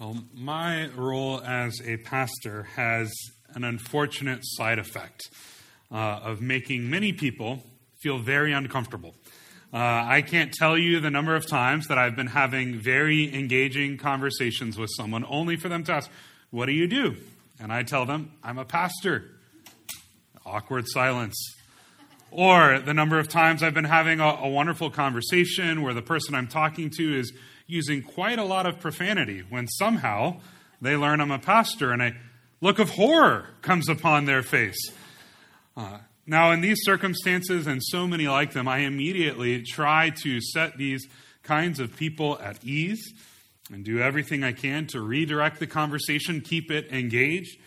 Well, my role as a pastor has an unfortunate side effect uh, of making many people feel very uncomfortable. Uh, I can't tell you the number of times that I've been having very engaging conversations with someone only for them to ask, What do you do? And I tell them, I'm a pastor. Awkward silence. Or the number of times I've been having a, a wonderful conversation where the person I'm talking to is using quite a lot of profanity when somehow they learn I'm a pastor and a look of horror comes upon their face. Uh, now, in these circumstances and so many like them, I immediately try to set these kinds of people at ease and do everything I can to redirect the conversation, keep it engaged.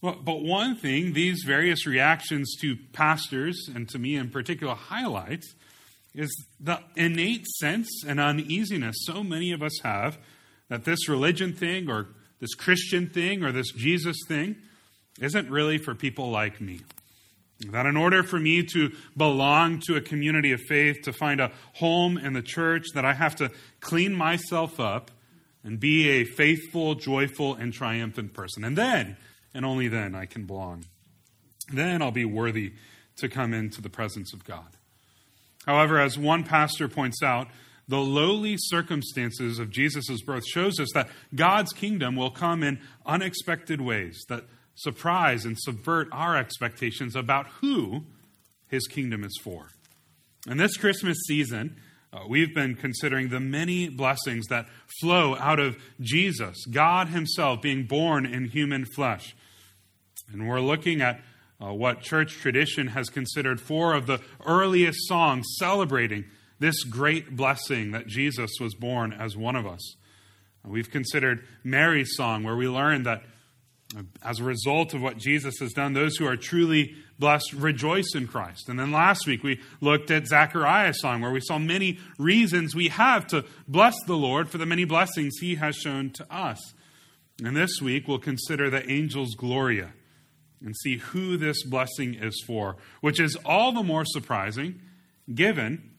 But one thing these various reactions to pastors, and to me in particular, highlights is the innate sense and uneasiness so many of us have that this religion thing or this Christian thing or this Jesus thing isn't really for people like me. That in order for me to belong to a community of faith, to find a home in the church, that I have to clean myself up and be a faithful, joyful, and triumphant person. And then, and only then, I can belong. Then I'll be worthy to come into the presence of God. However, as one pastor points out, the lowly circumstances of Jesus' birth shows us that God's kingdom will come in unexpected ways that surprise and subvert our expectations about who his kingdom is for. In this Christmas season, uh, we've been considering the many blessings that flow out of Jesus, God Himself being born in human flesh. And we're looking at uh, what church tradition has considered four of the earliest songs celebrating this great blessing that Jesus was born as one of us. Uh, we've considered Mary's song, where we learn that uh, as a result of what Jesus has done, those who are truly blessed rejoice in Christ. And then last week we looked at Zechariah's song, where we saw many reasons we have to bless the Lord for the many blessings he has shown to us. And this week we'll consider the angel's Gloria and see who this blessing is for, which is all the more surprising given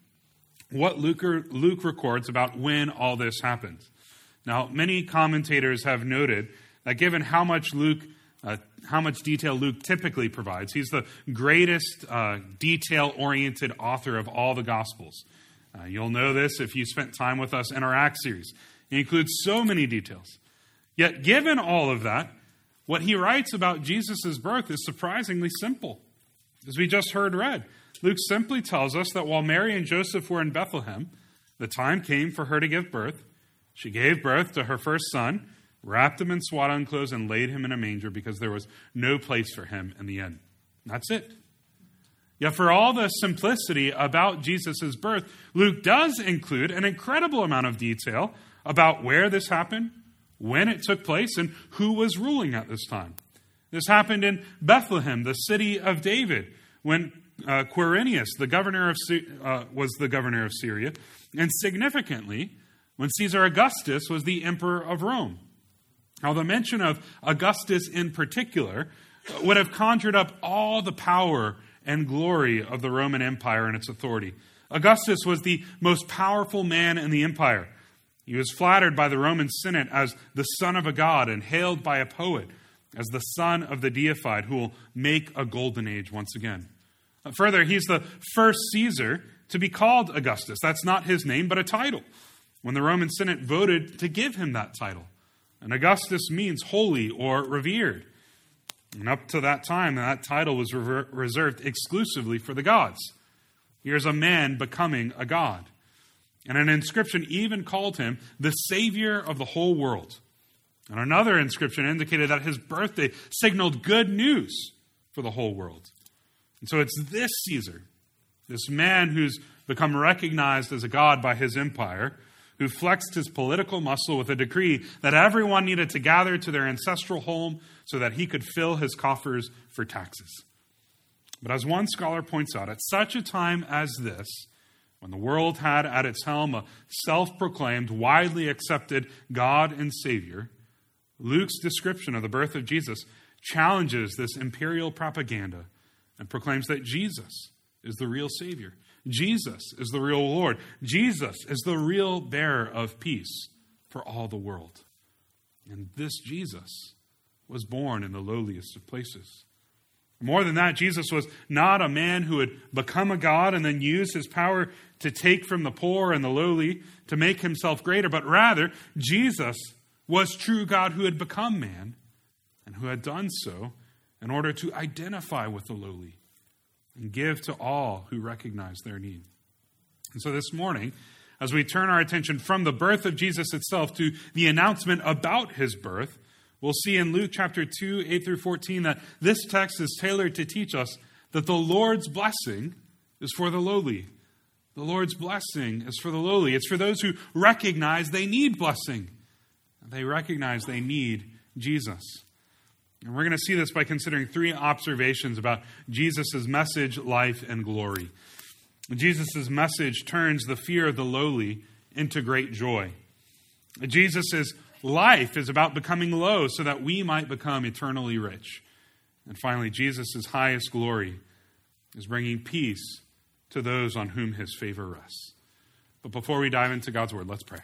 what Luke, Luke records about when all this happens. Now, many commentators have noted that given how much Luke, uh, how much detail Luke typically provides, he's the greatest uh, detail-oriented author of all the Gospels. Uh, you'll know this if you spent time with us in our Acts series. He includes so many details. Yet, given all of that, what he writes about Jesus' birth is surprisingly simple. As we just heard read, Luke simply tells us that while Mary and Joseph were in Bethlehem, the time came for her to give birth. She gave birth to her first son, wrapped him in swaddling clothes, and laid him in a manger because there was no place for him in the inn. That's it. Yet, for all the simplicity about Jesus' birth, Luke does include an incredible amount of detail about where this happened, when it took place, and who was ruling at this time. This happened in Bethlehem, the city of David, when uh, Quirinius, the governor of uh, was the governor of Syria, and significantly, when Caesar Augustus was the emperor of Rome. Now, the mention of Augustus in particular would have conjured up all the power and glory of the Roman Empire and its authority. Augustus was the most powerful man in the empire. He was flattered by the Roman Senate as the son of a god and hailed by a poet as the son of the deified who will make a golden age once again. Uh, further, he's the first Caesar to be called Augustus. That's not his name, but a title. When the Roman Senate voted to give him that title. And Augustus means holy or revered. And up to that time, that title was reserved exclusively for the gods. Here's a man becoming a god. And an inscription even called him the Savior of the whole world. And another inscription indicated that his birthday signaled good news for the whole world. And so it's this Caesar, this man who's become recognized as a god by his empire, who flexed his political muscle with a decree that everyone needed to gather to their ancestral home so that he could fill his coffers for taxes. But as one scholar points out, at such a time as this, when the world had at its helm a self proclaimed, widely accepted God and Savior, Luke's description of the birth of Jesus challenges this imperial propaganda and proclaims that Jesus is the real Savior. Jesus is the real Lord. Jesus is the real bearer of peace for all the world. And this Jesus was born in the lowliest of places. More than that, Jesus was not a man who would become a God and then use his power to take from the poor and the lowly to make himself greater, but rather, Jesus was true God who had become man and who had done so in order to identify with the lowly and give to all who recognize their need. And so this morning, as we turn our attention from the birth of Jesus itself to the announcement about his birth, we'll see in Luke chapter 2, 8 through 14, that this text is tailored to teach us that the Lord's blessing is for the lowly. The Lord's blessing is for the lowly. It's for those who recognize they need blessing. They recognize they need Jesus. And we're going to see this by considering three observations about Jesus' message, life, and glory. Jesus' message turns the fear of the lowly into great joy. Jesus' life is about becoming low so that we might become eternally rich. And finally, Jesus' highest glory is bringing peace to those on whom his favor rests. But before we dive into God's word, let's pray.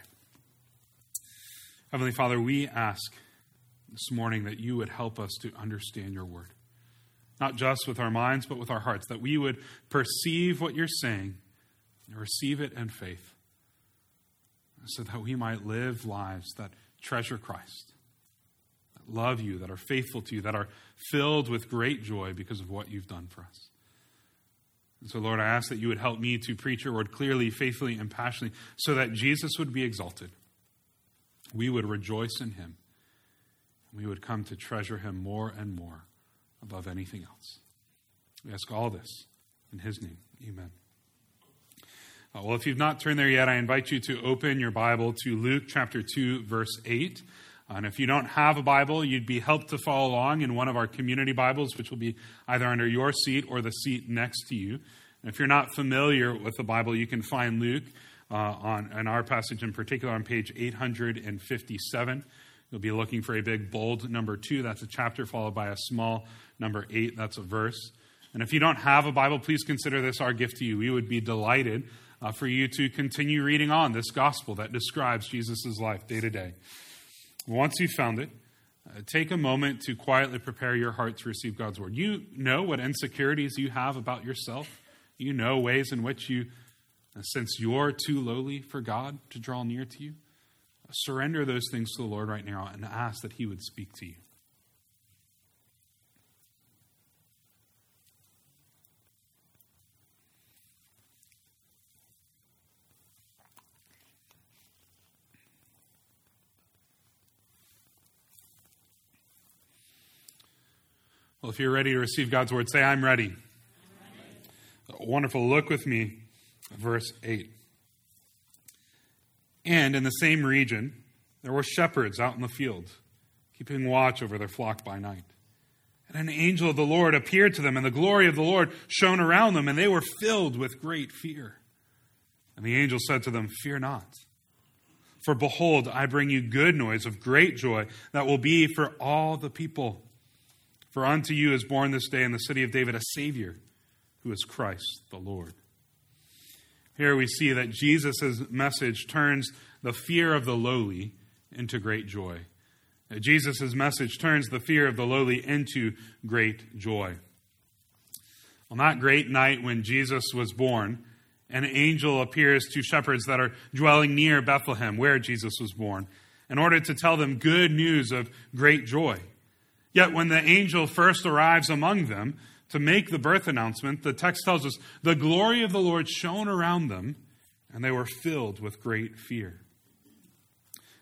Heavenly Father, we ask this morning that you would help us to understand your word not just with our minds, but with our hearts, that we would perceive what you're saying and receive it in faith, so that we might live lives that treasure Christ, that love you, that are faithful to you, that are filled with great joy because of what you've done for us. And so, Lord, I ask that you would help me to preach your word clearly, faithfully, and passionately, so that Jesus would be exalted. We would rejoice in him. And We would come to treasure him more and more above anything else. We ask all this in His name. Amen. Uh, well, if you've not turned there yet, I invite you to open your Bible to Luke chapter 2, verse 8. Uh, and if you don't have a Bible, you'd be helped to follow along in one of our community Bibles, which will be either under your seat or the seat next to you. And if you're not familiar with the Bible, you can find Luke uh, on in our passage in particular on page 857. You'll be looking for a big bold number two. That's a chapter followed by a small number eight. That's a verse. And if you don't have a Bible, please consider this our gift to you. We would be delighted uh, for you to continue reading on this gospel that describes Jesus' life day to day. Once you've found it, uh, take a moment to quietly prepare your heart to receive God's word. You know what insecurities you have about yourself. You know ways in which you, uh, since you're too lowly for God to draw near to you, surrender those things to the Lord right now and ask that He would speak to you. Well, if you're ready to receive God's word, say, I'm ready. I'm ready. Wonderful. Look with me, verse 8. And in the same region, there were shepherds out in the field, keeping watch over their flock by night. And an angel of the Lord appeared to them, and the glory of the Lord shone around them, and they were filled with great fear. And the angel said to them, Fear not. For behold, I bring you good news of great joy that will be for all the people. For unto you is born this day in the city of David a Savior, who is Christ the Lord. Here we see that Jesus' message turns the fear of the lowly into great joy. Jesus' message turns the fear of the lowly into great joy. On that great night when Jesus was born, an angel appears to shepherds that are dwelling near Bethlehem, where Jesus was born, in order to tell them good news of great joy. Yet when the angel first arrives among them, to make the birth announcement, the text tells us the glory of the Lord shone around them, and they were filled with great fear.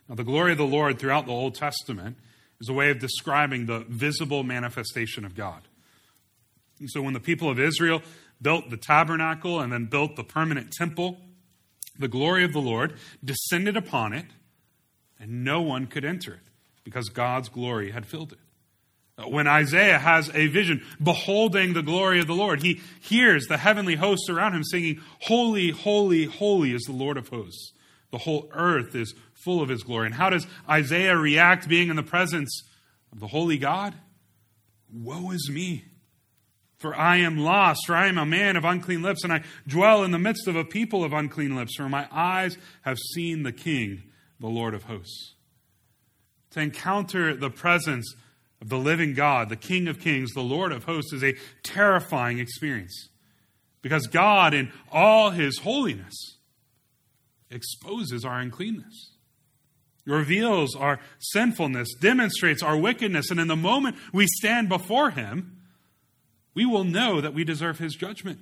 Now, the glory of the Lord throughout the Old Testament is a way of describing the visible manifestation of God. And so, when the people of Israel built the tabernacle and then built the permanent temple, the glory of the Lord descended upon it, and no one could enter it because God's glory had filled it. Uh, when Isaiah has a vision beholding the glory of the Lord, he hears the heavenly hosts around him singing, Holy, holy, holy is the Lord of hosts. The whole earth is full of his glory. And how does Isaiah react being in the presence of the holy God? Woe is me, for I am lost, for I am a man of unclean lips, and I dwell in the midst of a people of unclean lips, for my eyes have seen the King, the Lord of hosts. to encounter the presence of the living God, the King of Kings, the Lord of hosts, is a terrifying experience. Because God, in all his holiness, exposes our uncleanness, reveals our sinfulness, demonstrates our wickedness, and in the moment we stand before him, we will know that we deserve his judgment.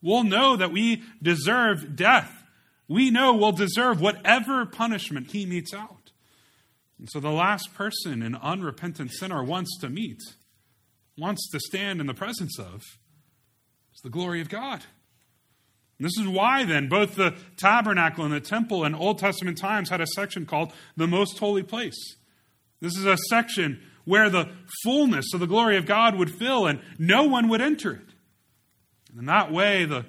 We'll know that we deserve death. We know we'll deserve whatever punishment he metes out. And so the last person an unrepentant sinner wants to meet, wants to stand in the presence of, is the glory of God. And this is why, then, both the tabernacle and the temple in Old Testament times had a section called the most holy place. This is a section where the fullness of the glory of God would fill and no one would enter it. And in that way, the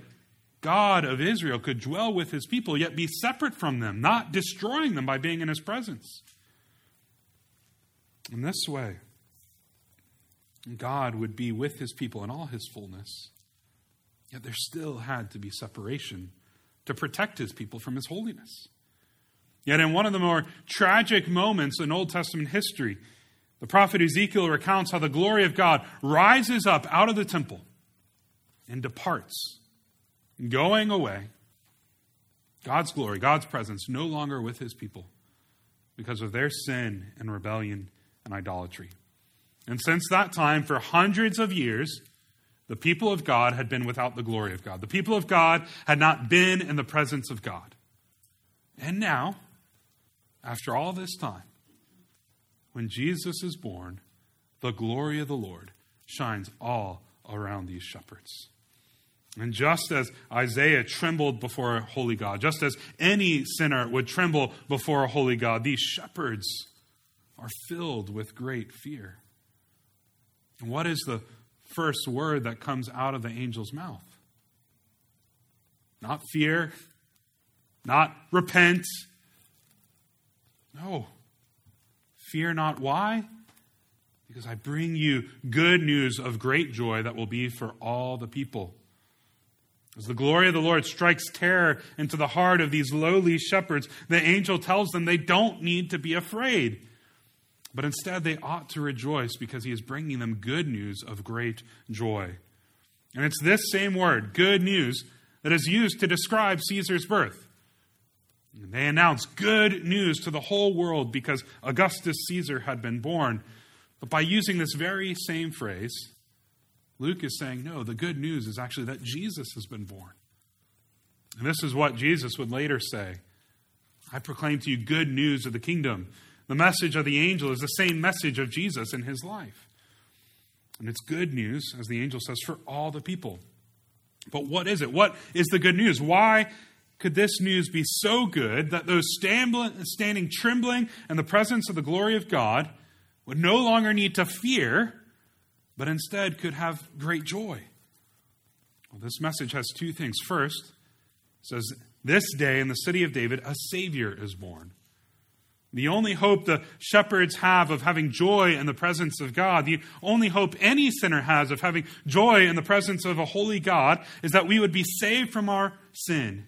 God of Israel could dwell with his people, yet be separate from them, not destroying them by being in his presence. In this way, God would be with his people in all his fullness, yet there still had to be separation to protect his people from his holiness. Yet, in one of the more tragic moments in Old Testament history, the prophet Ezekiel recounts how the glory of God rises up out of the temple and departs, going away. God's glory, God's presence, no longer with his people because of their sin and rebellion and idolatry. And since that time, for hundreds of years, the people of God had been without the glory of God. The people of God had not been in the presence of God. And now, after all this time, when Jesus is born, the glory of the Lord shines all around these shepherds. And just as Isaiah trembled before a holy God, just as any sinner would tremble before a holy God, these shepherds are filled with great fear. And what is the first word that comes out of the angel's mouth? Not fear, not repent. No. Fear not. Why? Because I bring you good news of great joy that will be for all the people. As the glory of the Lord strikes terror into the heart of these lowly shepherds, the angel tells them they don't need to be afraid. But instead, they ought to rejoice because he is bringing them good news of great joy. And it's this same word, good news, that is used to describe Caesar's birth. And they announce good news to the whole world because Augustus Caesar had been born. But by using this very same phrase, Luke is saying, no, the good news is actually that Jesus has been born. And this is what Jesus would later say I proclaim to you good news of the kingdom. The message of the angel is the same message of Jesus in his life. And it's good news, as the angel says, for all the people. But what is it? What is the good news? Why could this news be so good that those standing trembling in the presence of the glory of God would no longer need to fear? but instead could have great joy. Well, this message has two things. First, says, This day in the city of David, a Savior is born. The only hope the shepherds have of having joy in the presence of God, the only hope any sinner has of having joy in the presence of a holy God, is that we would be saved from our sin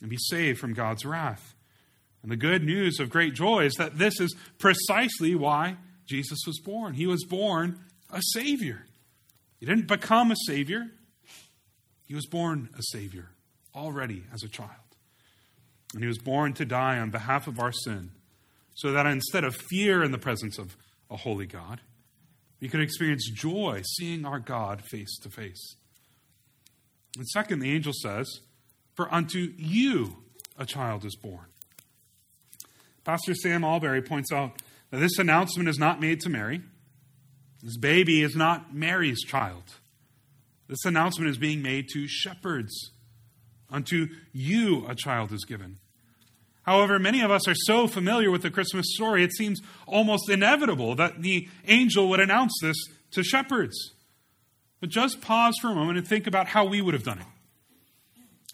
and be saved from God's wrath. And the good news of great joy is that this is precisely why Jesus was born. He was born a Savior. He didn't become a Savior, he was born a Savior already as a child. And he was born to die on behalf of our sin, so that instead of fear in the presence of a holy God, we could experience joy seeing our God face to face. And second, the angel says, For unto you a child is born. Pastor Sam Allberry points out that this announcement is not made to Mary. This baby is not Mary's child. This announcement is being made to shepherds. Unto you a child is given. However, many of us are so familiar with the Christmas story, it seems almost inevitable that the angel would announce this to shepherds. But just pause for a moment and think about how we would have done it.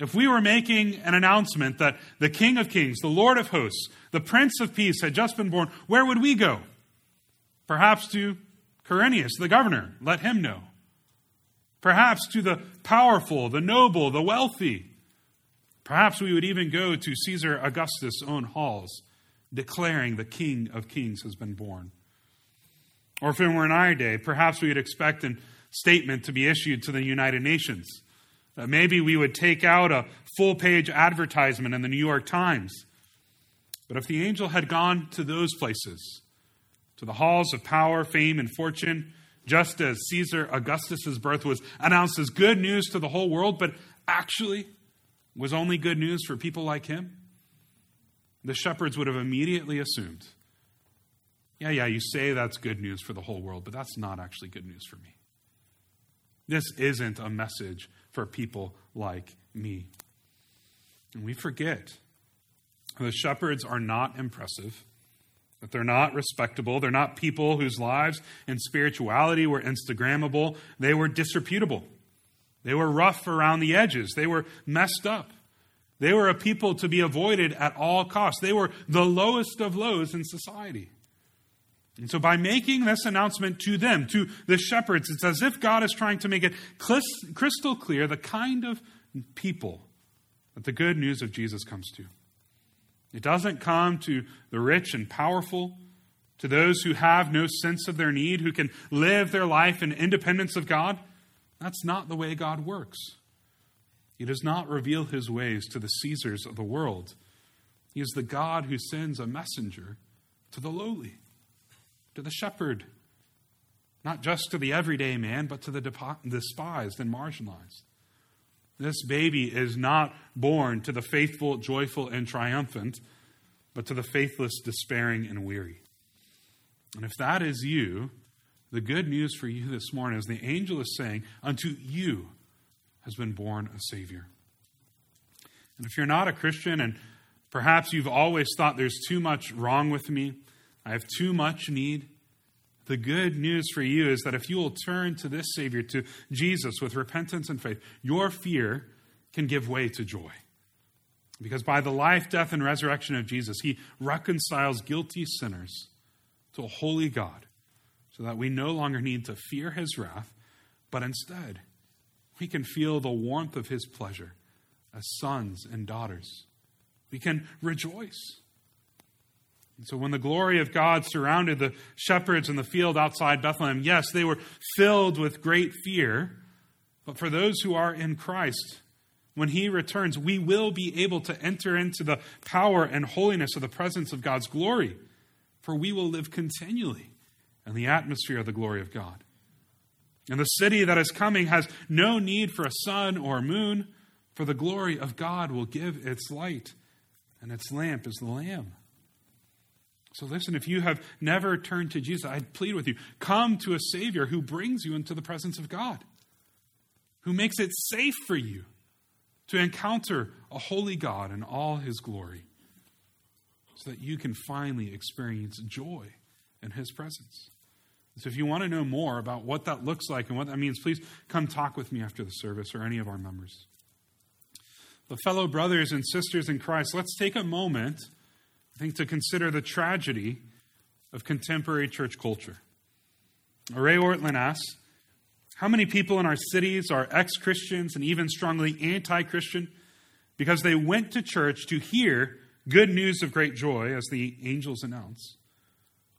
If we were making an announcement that the King of Kings, the Lord of Hosts, the Prince of Peace had just been born, where would we go? Perhaps to Quirinius, the governor, let him know. Perhaps to the powerful, the noble, the wealthy. Perhaps we would even go to Caesar Augustus' own halls declaring the King of Kings has been born. Or if it were in our day, perhaps we would expect a statement to be issued to the United Nations. Uh, maybe we would take out a full page advertisement in the New York Times. But if the angel had gone to those places, to the halls of power, fame, and fortune, just as Caesar Augustus's birth was announced as good news to the whole world, but actually was only good news for people like him, the shepherds would have immediately assumed yeah, yeah, you say that's good news for the whole world, but that's not actually good news for me. This isn't a message for people like me. And we forget the shepherds are not impressive, that they're not respectable, they're not people whose lives and spirituality were Instagrammable, they were disreputable. They were rough around the edges, they were messed up. They were a people to be avoided at all costs. They were the lowest of lows in society. And so, by making this announcement to them, to the shepherds, it's as if God is trying to make it crystal clear the kind of people that the good news of Jesus comes to. It doesn't come to the rich and powerful, to those who have no sense of their need, who can live their life in independence of God. That's not the way God works. He does not reveal his ways to the Caesars of the world. He is the God who sends a messenger to the lowly to the shepherd, not just to the everyday man, but to the despised and marginalized. This baby is not born to the faithful, joyful, and triumphant, but to the faithless, despairing, and weary. And if that is you, the good news for you this morning is the angel is saying, Unto you has been born a Savior. And if you're not a Christian and perhaps you've always thought there's too much wrong with me, I have too much need. The good news for you is that if you will turn to this Savior, to Jesus, with repentance and faith, your fear can give way to joy. Because by the life, death, and resurrection of Jesus, He reconciles guilty sinners to a holy God so that we no longer need to fear His wrath, but instead, we can feel the warmth of His pleasure as sons and daughters. We can rejoice and so when the glory of God surrounded the shepherds in the field outside Bethlehem, yes, they were filled with great fear. But for those who are in Christ, when he returns, we will be able to enter into the power and holiness of the presence of God's glory, for we will live continually in the atmosphere of the glory of God. And the city that is coming has no need for a sun or a moon, for the glory of God will give its light, and its lamp is the Lamb. So, listen, if you have never turned to Jesus, I plead with you come to a Savior who brings you into the presence of God, who makes it safe for you to encounter a holy God in all his glory, so that you can finally experience joy in his presence. So, if you want to know more about what that looks like and what that means, please come talk with me after the service or any of our members. The fellow brothers and sisters in Christ, let's take a moment I think to consider the tragedy of contemporary church culture. Ray Ortlund asks, how many people in our cities are ex Christians and even strongly anti Christian because they went to church to hear good news of great joy, as the angels announce,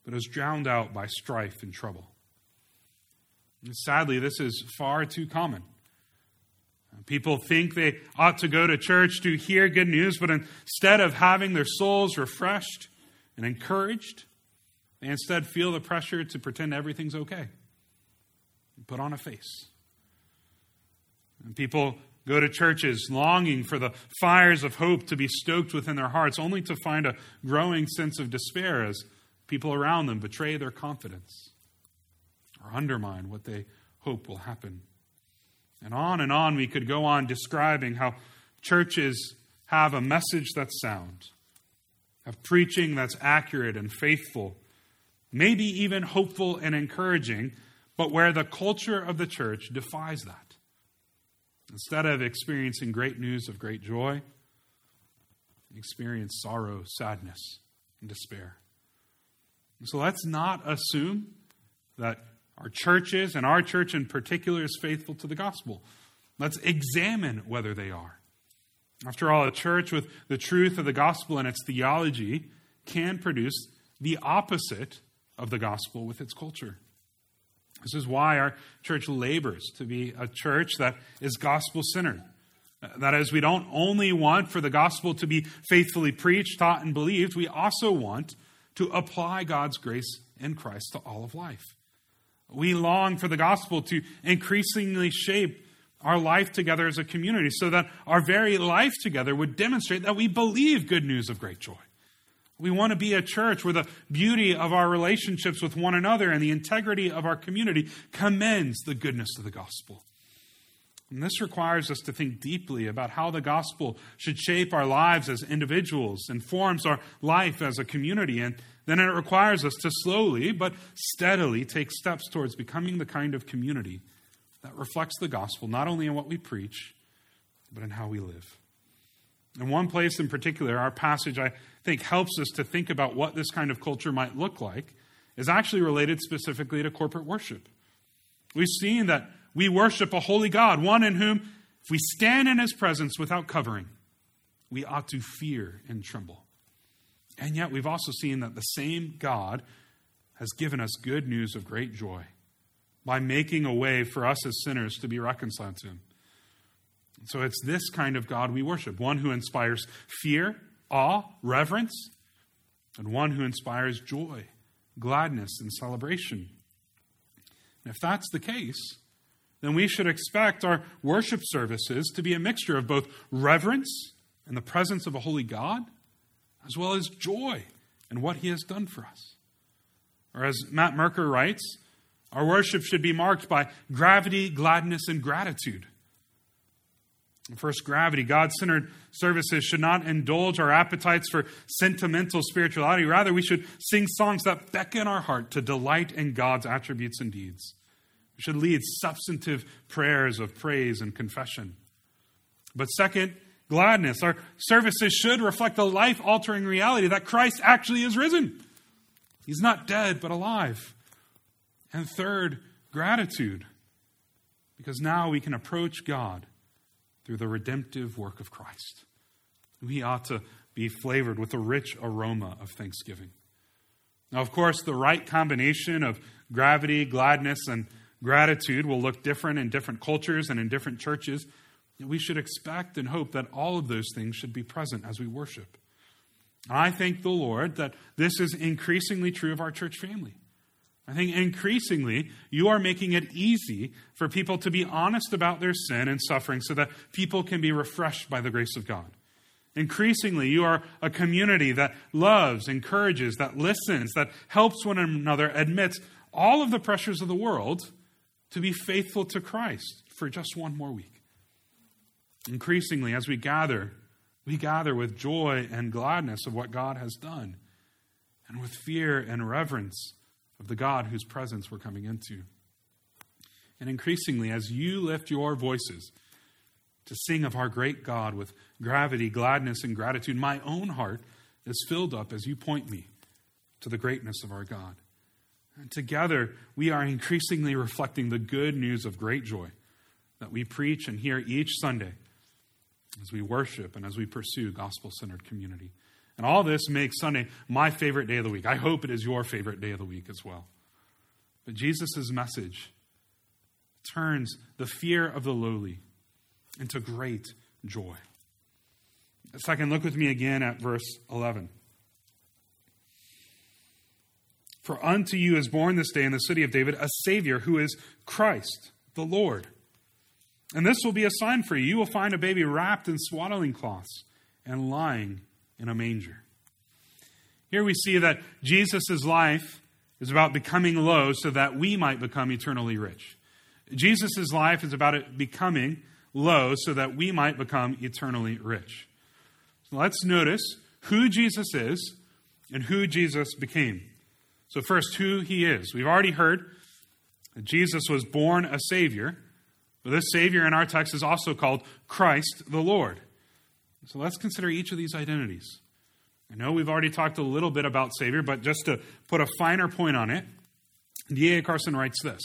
but is drowned out by strife and trouble? And sadly, this is far too common. People think they ought to go to church to hear good news, but instead of having their souls refreshed and encouraged, they instead feel the pressure to pretend everything's okay and put on a face. And people go to churches longing for the fires of hope to be stoked within their hearts, only to find a growing sense of despair as people around them betray their confidence or undermine what they hope will happen. And on and on we could go on describing how churches have a message that's sound, have preaching that's accurate and faithful, maybe even hopeful and encouraging, but where the culture of the church defies that. Instead of experiencing great news of great joy, experience sorrow, sadness, and despair. So let's not assume that our churches, and our church in particular, is faithful to the gospel. Let's examine whether they are. After all, a church with the truth of the gospel and its theology can produce the opposite of the gospel with its culture. This is why our church labors to be a church that is gospel centered. That is, we don't only want for the gospel to be faithfully preached, taught, and believed, we also want to apply God's grace in Christ to all of life. We long for the gospel to increasingly shape our life together as a community so that our very life together would demonstrate that we believe good news of great joy. We want to be a church where the beauty of our relationships with one another and the integrity of our community commends the goodness of the gospel. And this requires us to think deeply about how the gospel should shape our lives as individuals and forms our life as a community. And then it requires us to slowly but steadily take steps towards becoming the kind of community that reflects the gospel, not only in what we preach, but in how we live. In one place in particular, our passage, I think, helps us to think about what this kind of culture might look like, is actually related specifically to corporate worship. We've seen that we worship a holy God, one in whom, if we stand in his presence without covering, we ought to fear and tremble. And yet, we've also seen that the same God has given us good news of great joy by making a way for us as sinners to be reconciled to him. So it's this kind of God we worship one who inspires fear, awe, reverence, and one who inspires joy, gladness, and celebration. And if that's the case, then we should expect our worship services to be a mixture of both reverence and the presence of a holy God, as well as joy and what he has done for us. Or as Matt Merker writes, our worship should be marked by gravity, gladness, and gratitude. First, gravity. God centered services should not indulge our appetites for sentimental spirituality. Rather, we should sing songs that beckon our heart to delight in God's attributes and deeds. Should lead substantive prayers of praise and confession. But second, gladness. Our services should reflect the life altering reality that Christ actually is risen. He's not dead, but alive. And third, gratitude. Because now we can approach God through the redemptive work of Christ. We ought to be flavored with a rich aroma of thanksgiving. Now, of course, the right combination of gravity, gladness, and gratitude will look different in different cultures and in different churches. We should expect and hope that all of those things should be present as we worship. I thank the Lord that this is increasingly true of our church family. I think increasingly you are making it easy for people to be honest about their sin and suffering so that people can be refreshed by the grace of God. Increasingly, you are a community that loves, encourages, that listens, that helps one another, admits all of the pressures of the world to be faithful to Christ for just one more week. Increasingly, as we gather, we gather with joy and gladness of what God has done, and with fear and reverence of the God whose presence we're coming into. And increasingly, as you lift your voices to sing of our great God with gravity, gladness, and gratitude, my own heart is filled up as you point me to the greatness of our God. And together, we are increasingly reflecting the good news of great joy that we preach and hear each Sunday as we worship and as we pursue gospel centered community. And all this makes Sunday my favorite day of the week. I hope it is your favorite day of the week as well. But Jesus' message turns the fear of the lowly into great joy. Second, look with me again at verse 11. For unto you is born this day in the city of David a Savior who is Christ, the Lord. And this will be a sign for you. You will find a baby wrapped in swaddling cloths and lying in a manger. Here we see that Jesus' life is about becoming low so that we might become eternally rich. Jesus' life is about it becoming low so that we might become eternally rich. So let's notice who Jesus is and who Jesus became. So, first, who he is. We've already heard that Jesus was born a Savior. But this Savior in our text is also called Christ the Lord. So let's consider each of these identities. I know we've already talked a little bit about Savior, but just to put a finer point on it, D.A. Carson writes this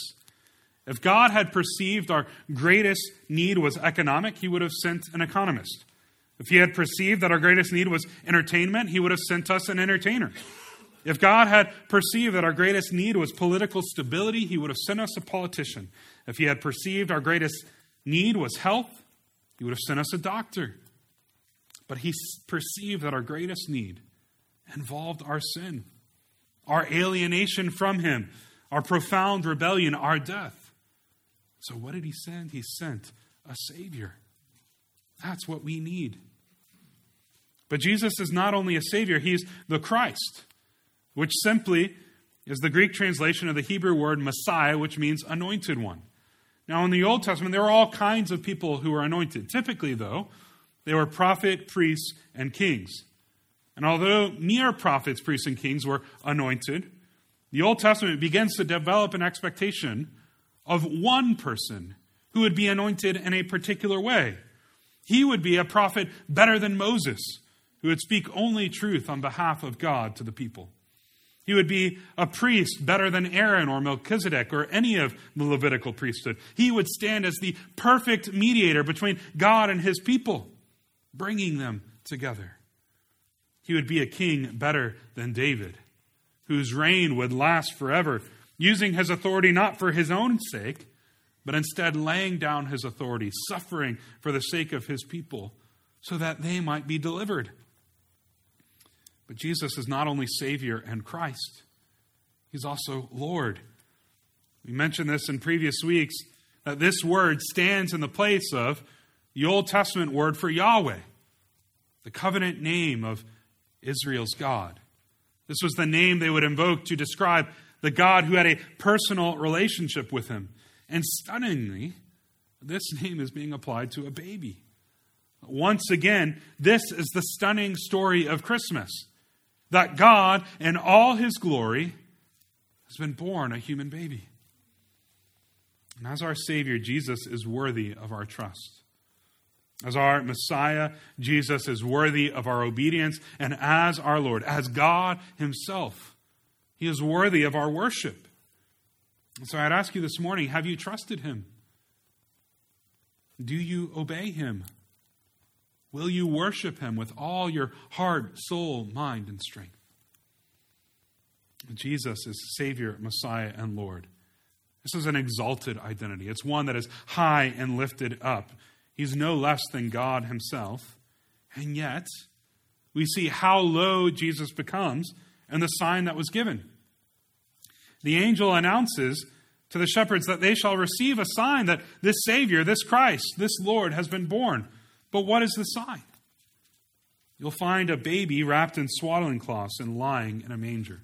If God had perceived our greatest need was economic, he would have sent an economist. If he had perceived that our greatest need was entertainment, he would have sent us an entertainer. If God had perceived that our greatest need was political stability, he would have sent us a politician. If he had perceived our greatest need was health, he would have sent us a doctor. But he perceived that our greatest need involved our sin, our alienation from him, our profound rebellion, our death. So, what did he send? He sent a Savior. That's what we need. But Jesus is not only a Savior, He's the Christ, which simply is the Greek translation of the Hebrew word Messiah, which means anointed one. Now, in the Old Testament, there were all kinds of people who were anointed. Typically, though, they were prophet, priests, and kings. And although mere prophets, priests, and kings were anointed, the Old Testament begins to develop an expectation of one person who would be anointed in a particular way. He would be a prophet better than Moses, who would speak only truth on behalf of God to the people. He would be a priest better than Aaron or Melchizedek or any of the Levitical priesthood. He would stand as the perfect mediator between God and his people, bringing them together. He would be a king better than David, whose reign would last forever, using his authority not for his own sake, but instead laying down his authority, suffering for the sake of his people, so that they might be delivered. But Jesus is not only Savior and Christ, He's also Lord. We mentioned this in previous weeks that this word stands in the place of the Old Testament word for Yahweh, the covenant name of Israel's God. This was the name they would invoke to describe the God who had a personal relationship with him. And stunningly, this name is being applied to a baby. Once again, this is the stunning story of Christmas that God, in all his glory, has been born a human baby. And as our Savior, Jesus is worthy of our trust. As our Messiah, Jesus is worthy of our obedience. And as our Lord, as God Himself, He is worthy of our worship. And so I'd ask you this morning have you trusted Him? Do you obey Him? Will you worship him with all your heart, soul, mind, and strength? Jesus is Savior, Messiah, and Lord. This is an exalted identity. It's one that is high and lifted up. He's no less than God himself. And yet, we see how low Jesus becomes and the sign that was given. The angel announces to the shepherds that they shall receive a sign that this Savior, this Christ, this Lord has been born. But what is the sign? You'll find a baby wrapped in swaddling cloths and lying in a manger.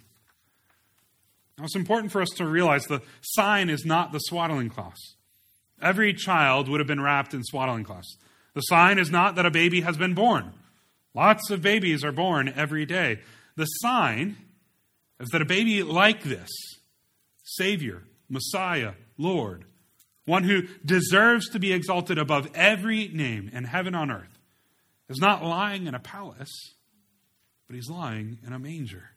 Now, it's important for us to realize the sign is not the swaddling cloths. Every child would have been wrapped in swaddling cloths. The sign is not that a baby has been born. Lots of babies are born every day. The sign is that a baby like this, Savior, Messiah, Lord, one who deserves to be exalted above every name in heaven on earth, is not lying in a palace, but he's lying in a manger.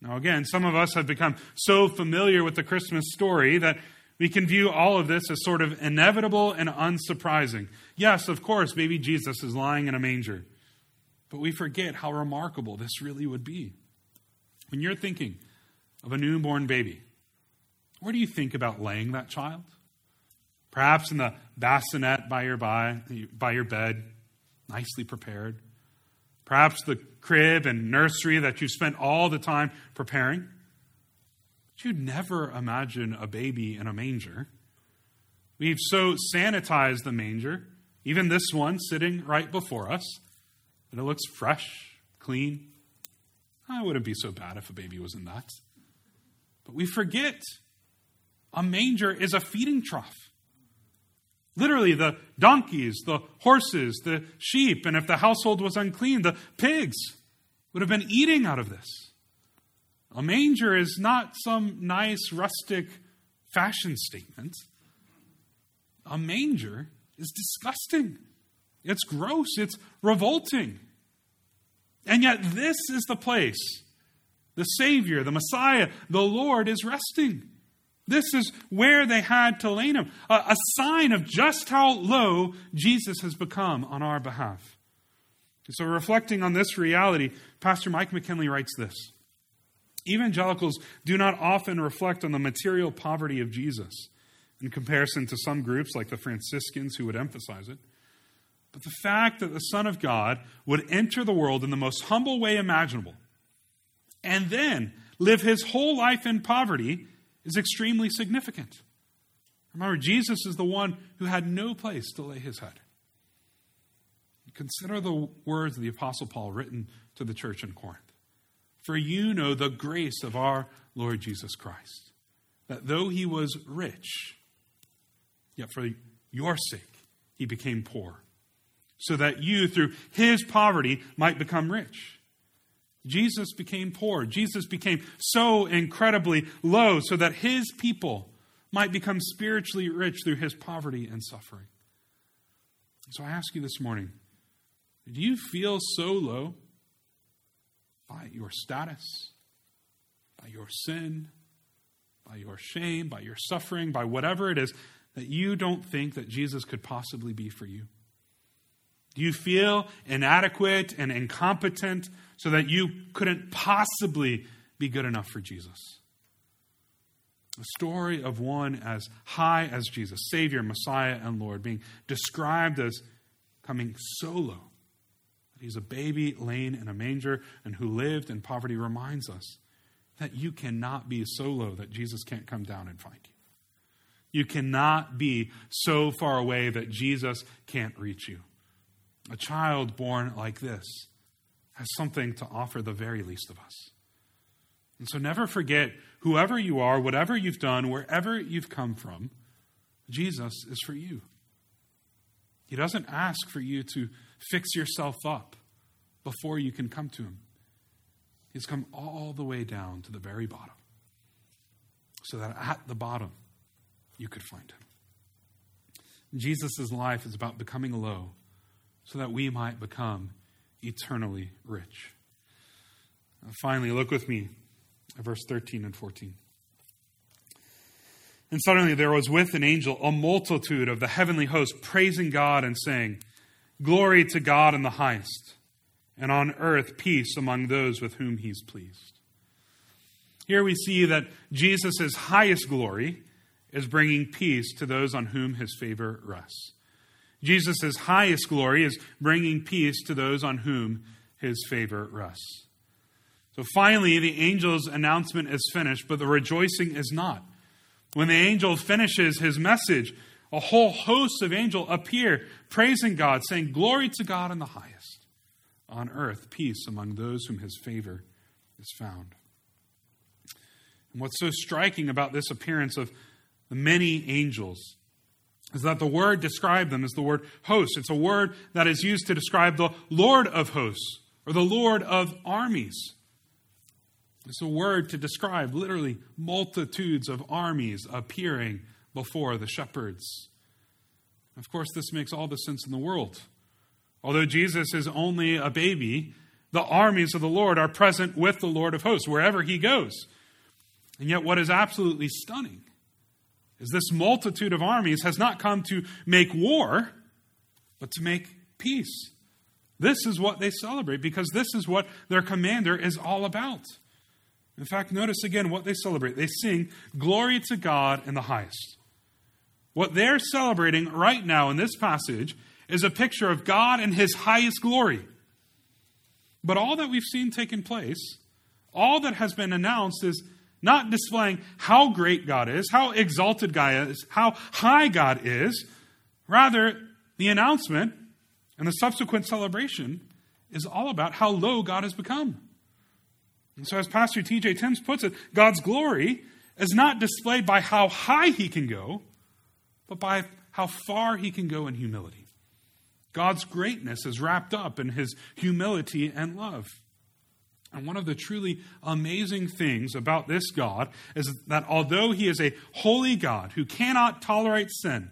Now, again, some of us have become so familiar with the Christmas story that we can view all of this as sort of inevitable and unsurprising. Yes, of course, baby Jesus is lying in a manger. But we forget how remarkable this really would be. When you're thinking of a newborn baby, where do you think about laying that child? Perhaps in the bassinet by your, by, by your bed, nicely prepared. Perhaps the crib and nursery that you spent all the time preparing. But you'd never imagine a baby in a manger. We've so sanitized the manger, even this one sitting right before us, that it looks fresh, clean. Ah, I wouldn't be so bad if a baby was in that. But we forget a manger is a feeding trough. Literally, the donkeys, the horses, the sheep, and if the household was unclean, the pigs would have been eating out of this. A manger is not some nice, rustic fashion statement. A manger is disgusting. It's gross. It's revolting. And yet, this is the place the Savior, the Messiah, the Lord is resting. This is where they had to lay him, a, a sign of just how low Jesus has become on our behalf. So, reflecting on this reality, Pastor Mike McKinley writes this Evangelicals do not often reflect on the material poverty of Jesus in comparison to some groups like the Franciscans who would emphasize it. But the fact that the Son of God would enter the world in the most humble way imaginable and then live his whole life in poverty is extremely significant. Remember, Jesus is the one who had no place to lay his head. Consider the words of the Apostle Paul written to the church in Corinth. For you know the grace of our Lord Jesus Christ, that though he was rich, yet for your sake he became poor, so that you, through his poverty, might become rich. Jesus became poor. Jesus became so incredibly low so that his people might become spiritually rich through his poverty and suffering. So I ask you this morning do you feel so low by your status, by your sin, by your shame, by your suffering, by whatever it is that you don't think that Jesus could possibly be for you? Do you feel inadequate and incompetent so that you couldn't possibly be good enough for Jesus? A story of one as high as Jesus, Savior, Messiah, and Lord, being described as coming so low that he's a baby laying in a manger and who lived in poverty reminds us that you cannot be so low that Jesus can't come down and find you. You cannot be so far away that Jesus can't reach you. A child born like this has something to offer the very least of us. And so never forget whoever you are, whatever you've done, wherever you've come from, Jesus is for you. He doesn't ask for you to fix yourself up before you can come to Him. He's come all the way down to the very bottom so that at the bottom you could find Him. Jesus' life is about becoming low so that we might become eternally rich. finally, look with me at verse 13 and 14. And suddenly there was with an angel a multitude of the heavenly host praising God and saying, Glory to God in the highest, and on earth peace among those with whom he's pleased. Here we see that Jesus' highest glory is bringing peace to those on whom his favor rests. Jesus' highest glory is bringing peace to those on whom his favor rests. So finally, the angel's announcement is finished, but the rejoicing is not. When the angel finishes his message, a whole host of angels appear, praising God, saying, Glory to God in the highest. On earth, peace among those whom his favor is found. And what's so striking about this appearance of the many angels is that the word described them is the word host. It's a word that is used to describe the Lord of hosts or the Lord of armies. It's a word to describe literally multitudes of armies appearing before the shepherds. Of course, this makes all the sense in the world. Although Jesus is only a baby, the armies of the Lord are present with the Lord of hosts wherever he goes. And yet, what is absolutely stunning is this multitude of armies has not come to make war, but to make peace. This is what they celebrate because this is what their commander is all about. In fact, notice again what they celebrate. They sing, Glory to God in the highest. What they're celebrating right now in this passage is a picture of God in his highest glory. But all that we've seen taking place, all that has been announced is not displaying how great God is, how exalted God is, how high God is. Rather, the announcement and the subsequent celebration is all about how low God has become. And so, as Pastor T.J. Timms puts it, God's glory is not displayed by how high he can go, but by how far he can go in humility. God's greatness is wrapped up in his humility and love. And one of the truly amazing things about this God is that although he is a holy God who cannot tolerate sin,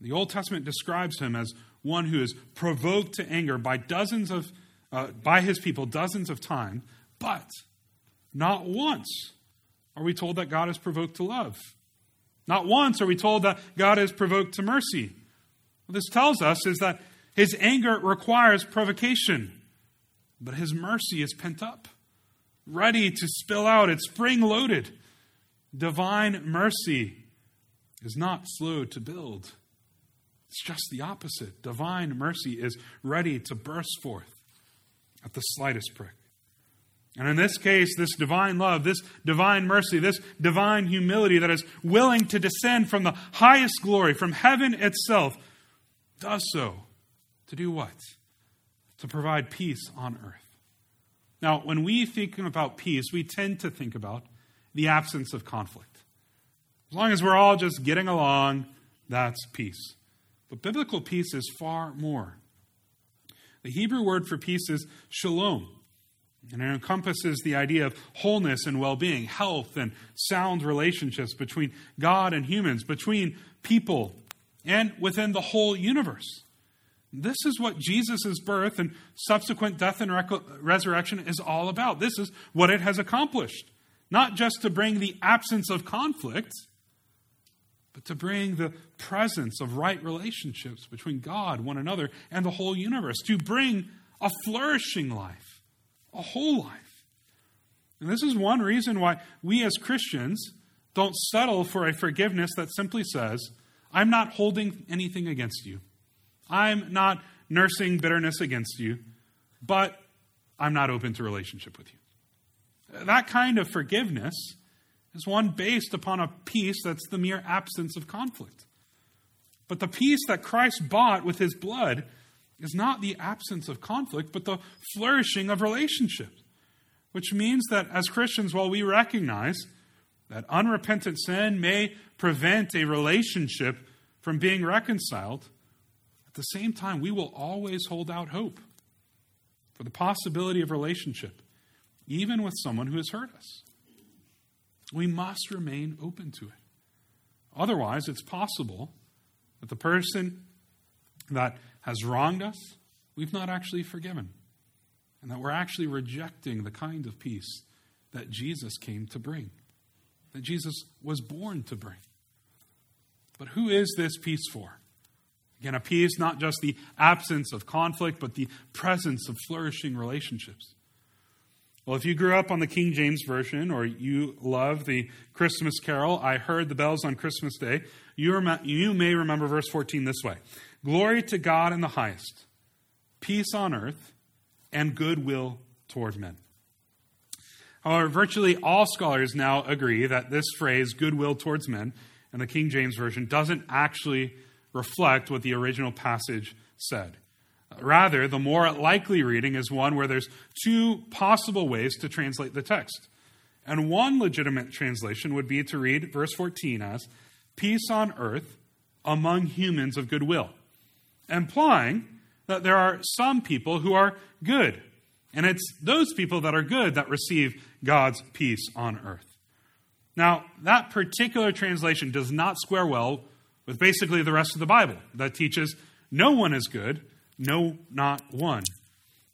the Old Testament describes him as one who is provoked to anger by dozens of uh, by his people dozens of times but not once are we told that God is provoked to love. Not once are we told that God is provoked to mercy. What this tells us is that His anger requires provocation, but his mercy is pent up, ready to spill out. It's spring loaded. Divine mercy is not slow to build. It's just the opposite. Divine mercy is ready to burst forth at the slightest prick. And in this case, this divine love, this divine mercy, this divine humility that is willing to descend from the highest glory, from heaven itself, does so to do what? To provide peace on earth. Now, when we think about peace, we tend to think about the absence of conflict. As long as we're all just getting along, that's peace. But biblical peace is far more. The Hebrew word for peace is shalom. And it encompasses the idea of wholeness and well being, health and sound relationships between God and humans, between people, and within the whole universe. This is what Jesus' birth and subsequent death and rec- resurrection is all about. This is what it has accomplished. Not just to bring the absence of conflict, but to bring the presence of right relationships between God, one another, and the whole universe, to bring a flourishing life, a whole life. And this is one reason why we as Christians don't settle for a forgiveness that simply says, I'm not holding anything against you. I'm not nursing bitterness against you, but I'm not open to relationship with you. That kind of forgiveness is one based upon a peace that's the mere absence of conflict. But the peace that Christ bought with his blood is not the absence of conflict, but the flourishing of relationships. Which means that as Christians, while we recognize that unrepentant sin may prevent a relationship from being reconciled, at the same time, we will always hold out hope for the possibility of relationship, even with someone who has hurt us. We must remain open to it. Otherwise, it's possible that the person that has wronged us, we've not actually forgiven. And that we're actually rejecting the kind of peace that Jesus came to bring, that Jesus was born to bring. But who is this peace for? Again, a peace not just the absence of conflict, but the presence of flourishing relationships. Well, if you grew up on the King James Version or you love the Christmas carol, I heard the bells on Christmas Day, you, rem- you may remember verse 14 this way Glory to God in the highest, peace on earth, and goodwill toward men. However, virtually all scholars now agree that this phrase, goodwill towards men, in the King James Version, doesn't actually reflect what the original passage said. Rather, the more likely reading is one where there's two possible ways to translate the text. And one legitimate translation would be to read verse 14 as peace on earth among humans of goodwill, implying that there are some people who are good. And it's those people that are good that receive God's peace on earth. Now, that particular translation does not square well with basically the rest of the Bible that teaches no one is good no, not one.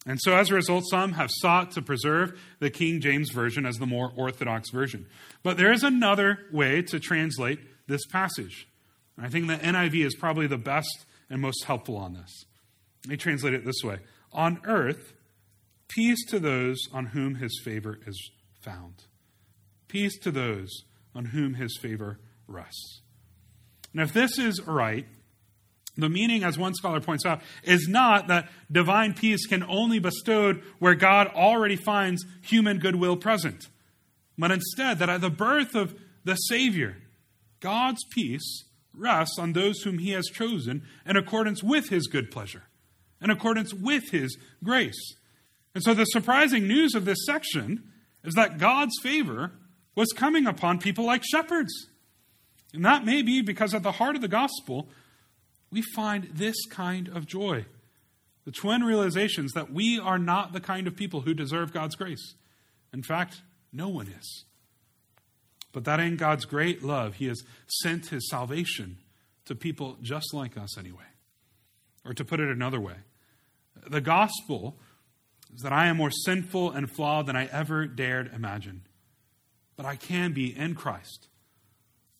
And so, as a result, some have sought to preserve the King James Version as the more orthodox version. But there is another way to translate this passage. I think the NIV is probably the best and most helpful on this. They translate it this way On earth, peace to those on whom his favor is found. Peace to those on whom his favor rests. And if this is right, the meaning, as one scholar points out, is not that divine peace can only be bestowed where God already finds human goodwill present, but instead that at the birth of the Savior, God's peace rests on those whom He has chosen in accordance with His good pleasure, in accordance with His grace. And so the surprising news of this section is that God's favor was coming upon people like shepherds. And that may be because at the heart of the gospel, we find this kind of joy. The twin realizations that we are not the kind of people who deserve God's grace. In fact, no one is. But that in God's great love, He has sent His salvation to people just like us anyway. Or to put it another way, the gospel is that I am more sinful and flawed than I ever dared imagine. But I can be in Christ,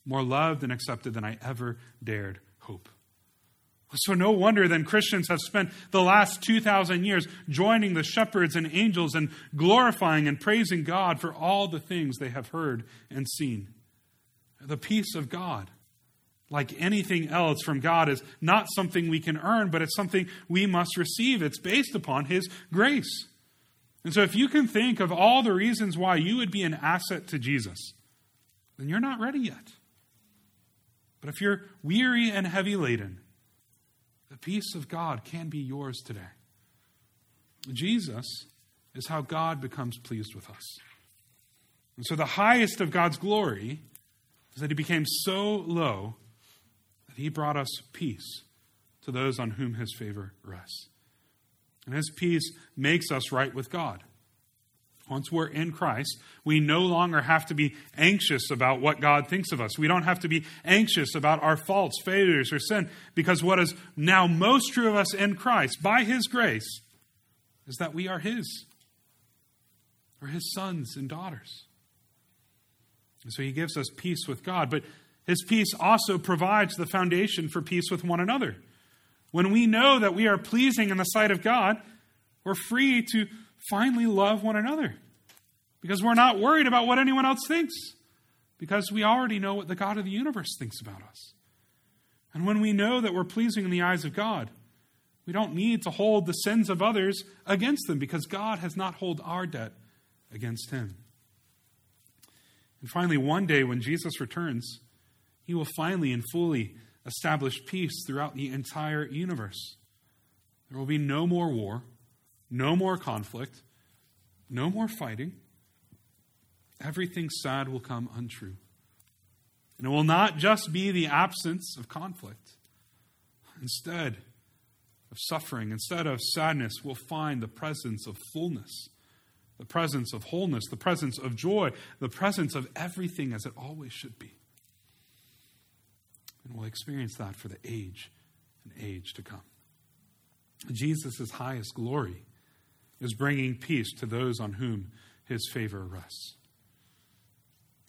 more loved and accepted than I ever dared hope. So, no wonder then Christians have spent the last 2,000 years joining the shepherds and angels and glorifying and praising God for all the things they have heard and seen. The peace of God, like anything else from God, is not something we can earn, but it's something we must receive. It's based upon His grace. And so, if you can think of all the reasons why you would be an asset to Jesus, then you're not ready yet. But if you're weary and heavy laden, the peace of God can be yours today. Jesus is how God becomes pleased with us. And so the highest of God's glory is that he became so low that he brought us peace to those on whom his favor rests. And his peace makes us right with God. Once we're in Christ, we no longer have to be anxious about what God thinks of us. We don't have to be anxious about our faults, failures, or sin, because what is now most true of us in Christ, by His grace, is that we are His. We're His sons and daughters. And so He gives us peace with God, but His peace also provides the foundation for peace with one another. When we know that we are pleasing in the sight of God, we're free to finally love one another because we're not worried about what anyone else thinks because we already know what the God of the universe thinks about us. And when we know that we're pleasing in the eyes of God, we don't need to hold the sins of others against them because God has not held our debt against him. And finally, one day when Jesus returns, he will finally and fully establish peace throughout the entire universe. There will be no more war, no more conflict, no more fighting. Everything sad will come untrue. And it will not just be the absence of conflict. Instead of suffering, instead of sadness, we'll find the presence of fullness, the presence of wholeness, the presence of joy, the presence of everything as it always should be. And we'll experience that for the age and age to come. Jesus' highest glory is bringing peace to those on whom his favor rests.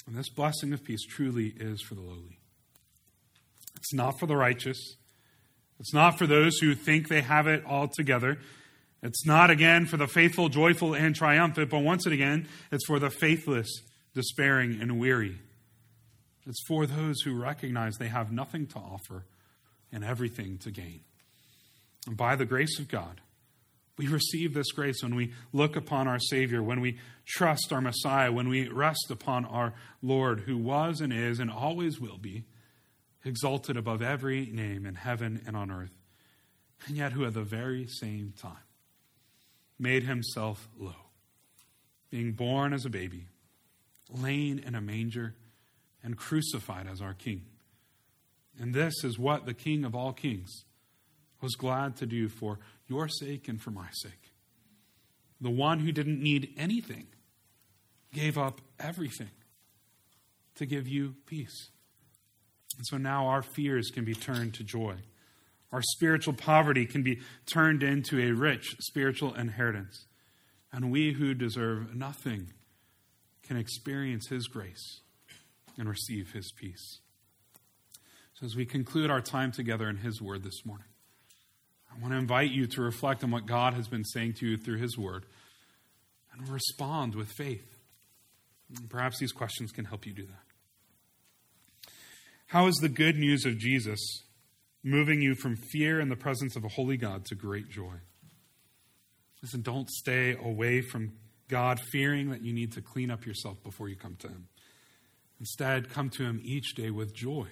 And this blessing of peace truly is for the lowly. It's not for the righteous. It's not for those who think they have it all together. It's not, again, for the faithful, joyful, and triumphant, but once again, it's for the faithless, despairing, and weary. It's for those who recognize they have nothing to offer and everything to gain. And by the grace of God, we receive this grace when we look upon our Savior, when we trust our Messiah, when we rest upon our Lord, who was and is and always will be exalted above every name in heaven and on earth, and yet who at the very same time made himself low, being born as a baby, lain in a manger, and crucified as our King. And this is what the King of all kings was glad to do for your sake and for my sake. The one who didn't need anything gave up everything to give you peace. And so now our fears can be turned to joy. Our spiritual poverty can be turned into a rich spiritual inheritance. And we who deserve nothing can experience His grace and receive His peace. So, as we conclude our time together in His Word this morning, I want to invite you to reflect on what God has been saying to you through His Word and respond with faith. Perhaps these questions can help you do that. How is the good news of Jesus moving you from fear in the presence of a holy God to great joy? Listen, don't stay away from God fearing that you need to clean up yourself before you come to Him. Instead, come to Him each day with joy,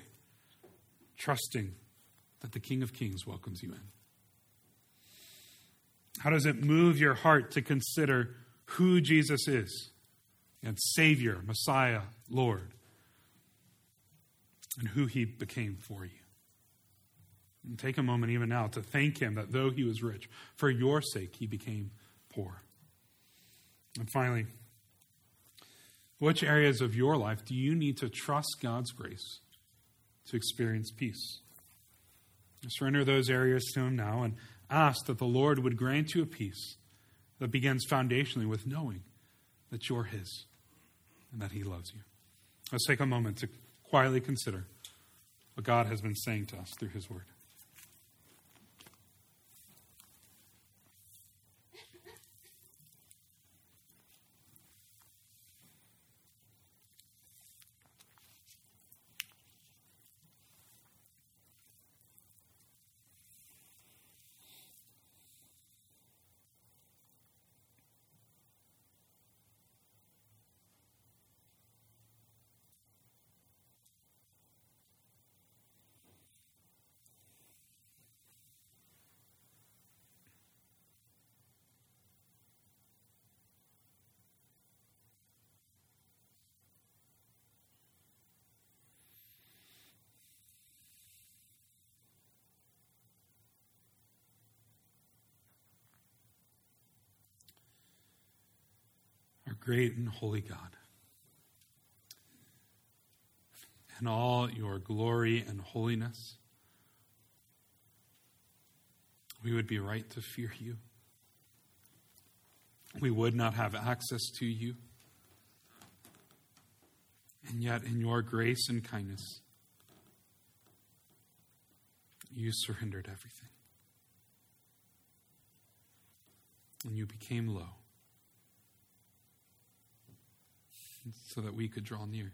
trusting that the King of Kings welcomes you in. How does it move your heart to consider who Jesus is and Savior, Messiah, Lord, and who He became for you? And take a moment even now to thank Him that though He was rich, for your sake He became poor. And finally, which areas of your life do you need to trust God's grace to experience peace? Surrender those areas to Him now and ask that the Lord would grant you a peace that begins foundationally with knowing that you're His and that He loves you. Let's take a moment to quietly consider what God has been saying to us through His Word. Great and holy God. In all your glory and holiness, we would be right to fear you. We would not have access to you. And yet, in your grace and kindness, you surrendered everything. And you became low so that we could draw near,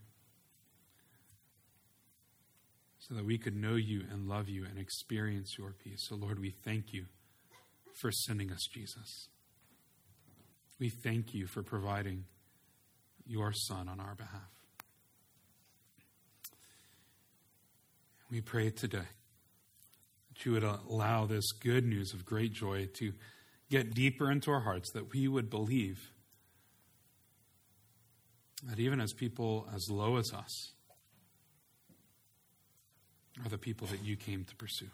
so that we could know you and love you and experience your peace. So, Lord, we thank you for sending us Jesus. We thank you for providing your Son on our behalf. We pray today that you would allow this good news of great joy to get deeper into our hearts, that we would believe that even as people as low as us are the people that you came to pursue.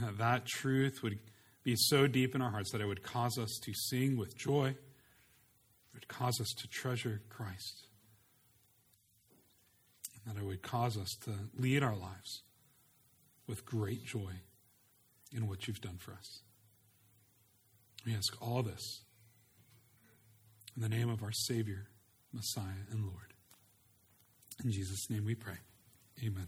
That, that truth would be so deep in our hearts that it would cause us to sing with joy, it would cause us to treasure Christ, and that it would cause us to lead our lives with great joy in what you've done for us. We ask all this in the name of our Savior, Messiah, and Lord. In Jesus' name we pray. Amen.